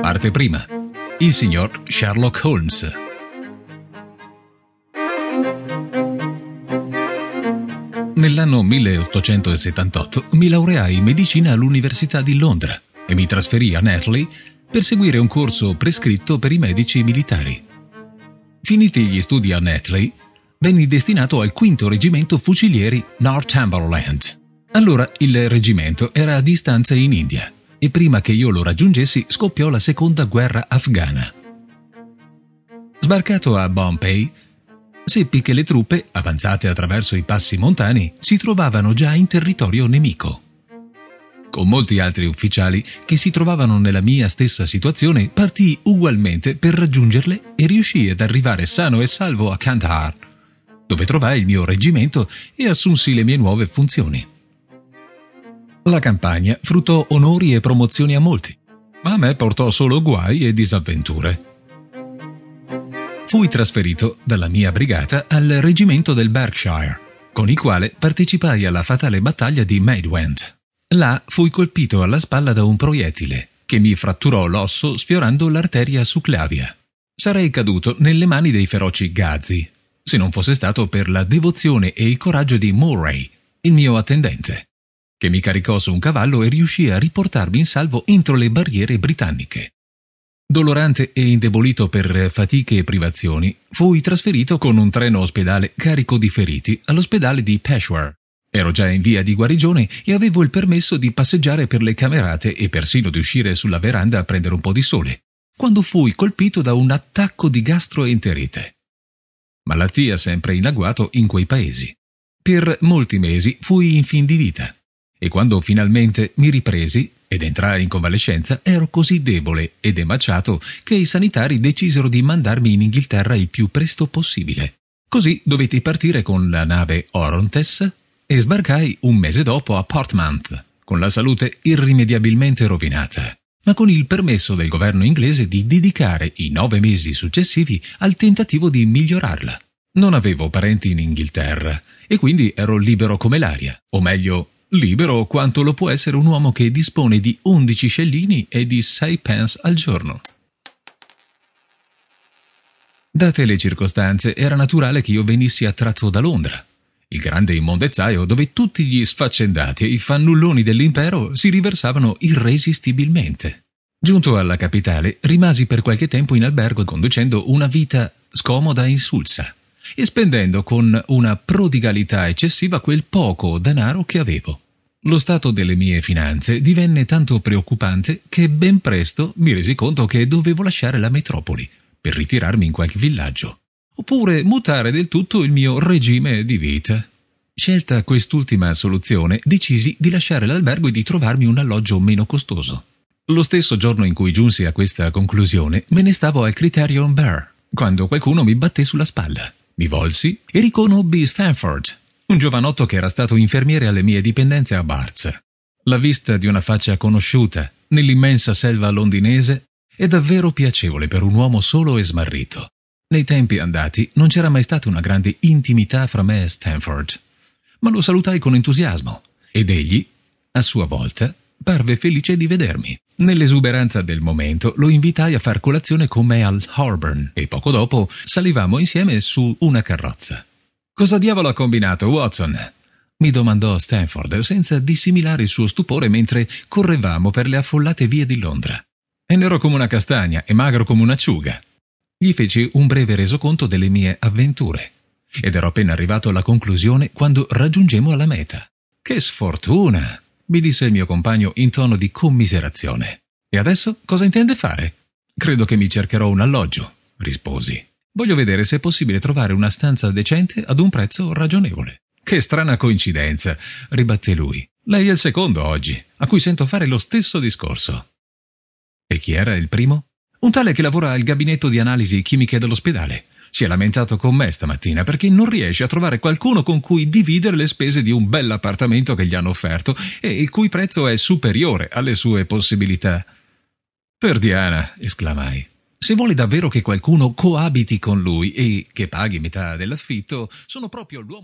Parte prima. Il signor Sherlock Holmes. Nell'anno 1878 mi laureai in medicina all'Università di Londra e mi trasferì a Netley per seguire un corso prescritto per i medici militari. Finiti gli studi a Netley, venni destinato al quinto reggimento fucilieri Northumberland. Allora il reggimento era a distanza in India e prima che io lo raggiungessi scoppiò la seconda guerra afghana. Sbarcato a Bombay, seppi che le truppe, avanzate attraverso i passi montani, si trovavano già in territorio nemico. Con molti altri ufficiali che si trovavano nella mia stessa situazione, partii ugualmente per raggiungerle e riuscii ad arrivare sano e salvo a Kandahar, dove trovai il mio reggimento e assunsi le mie nuove funzioni. La campagna fruttò onori e promozioni a molti, ma a me portò solo guai e disavventure. Fui trasferito dalla mia brigata al reggimento del Berkshire, con il quale partecipai alla fatale battaglia di Maidwent. Là fui colpito alla spalla da un proiettile che mi fratturò l'osso sfiorando l'arteria succlavia. Sarei caduto nelle mani dei feroci Gazzi, se non fosse stato per la devozione e il coraggio di Murray, il mio attendente che mi caricò su un cavallo e riuscì a riportarmi in salvo entro le barriere britanniche. Dolorante e indebolito per fatiche e privazioni, fui trasferito con un treno ospedale carico di feriti all'ospedale di Peshawar. Ero già in via di guarigione e avevo il permesso di passeggiare per le camerate e persino di uscire sulla veranda a prendere un po' di sole, quando fui colpito da un attacco di gastroenterite. Malattia sempre in agguato in quei paesi. Per molti mesi fui in fin di vita e quando finalmente mi ripresi ed entrai in convalescenza ero così debole ed emaciato che i sanitari decisero di mandarmi in Inghilterra il più presto possibile. Così dovetti partire con la nave Orontes e sbarcai un mese dopo a Portmouth, con la salute irrimediabilmente rovinata, ma con il permesso del governo inglese di dedicare i nove mesi successivi al tentativo di migliorarla. Non avevo parenti in Inghilterra e quindi ero libero come l'aria, o meglio, libero quanto lo può essere un uomo che dispone di 11 scellini e di 6 pence al giorno. Date le circostanze, era naturale che io venissi attratto da Londra, il grande immondezzaio dove tutti gli sfaccendati e i fannulloni dell'impero si riversavano irresistibilmente. Giunto alla capitale, rimasi per qualche tempo in albergo conducendo una vita scomoda e insulsa e spendendo con una prodigalità eccessiva quel poco denaro che avevo. Lo stato delle mie finanze divenne tanto preoccupante che ben presto mi resi conto che dovevo lasciare la metropoli per ritirarmi in qualche villaggio, oppure mutare del tutto il mio regime di vita. Scelta quest'ultima soluzione, decisi di lasciare l'albergo e di trovarmi un alloggio meno costoso. Lo stesso giorno in cui giunsi a questa conclusione, me ne stavo al Criterion Bar, quando qualcuno mi batté sulla spalla. Mi volsi e riconobbi Stanford, un giovanotto che era stato infermiere alle mie dipendenze a Barz. La vista di una faccia conosciuta nell'immensa selva londinese è davvero piacevole per un uomo solo e smarrito. Nei tempi andati non c'era mai stata una grande intimità fra me e Stanford, ma lo salutai con entusiasmo ed egli, a sua volta, parve felice di vedermi. Nell'esuberanza del momento lo invitai a far colazione con me al Holborn e poco dopo salivamo insieme su una carrozza. Cosa diavolo ha combinato Watson? mi domandò Stanford senza dissimilare il suo stupore mentre correvamo per le affollate vie di Londra. È nero come una castagna e magro come un'acciuga. Gli feci un breve resoconto delle mie avventure ed ero appena arrivato alla conclusione quando raggiungemmo la meta. Che sfortuna! Mi disse il mio compagno in tono di commiserazione. E adesso cosa intende fare? Credo che mi cercherò un alloggio, risposi. Voglio vedere se è possibile trovare una stanza decente ad un prezzo ragionevole. Che strana coincidenza, ribatté lui. Lei è il secondo oggi, a cui sento fare lo stesso discorso. E chi era il primo? Un tale che lavora al gabinetto di analisi chimiche dell'ospedale. Si è lamentato con me stamattina perché non riesce a trovare qualcuno con cui dividere le spese di un bell'appartamento che gli hanno offerto e il cui prezzo è superiore alle sue possibilità. Per Diana, esclamai. Se vuole davvero che qualcuno coabiti con lui e che paghi metà dell'affitto, sono proprio l'uomo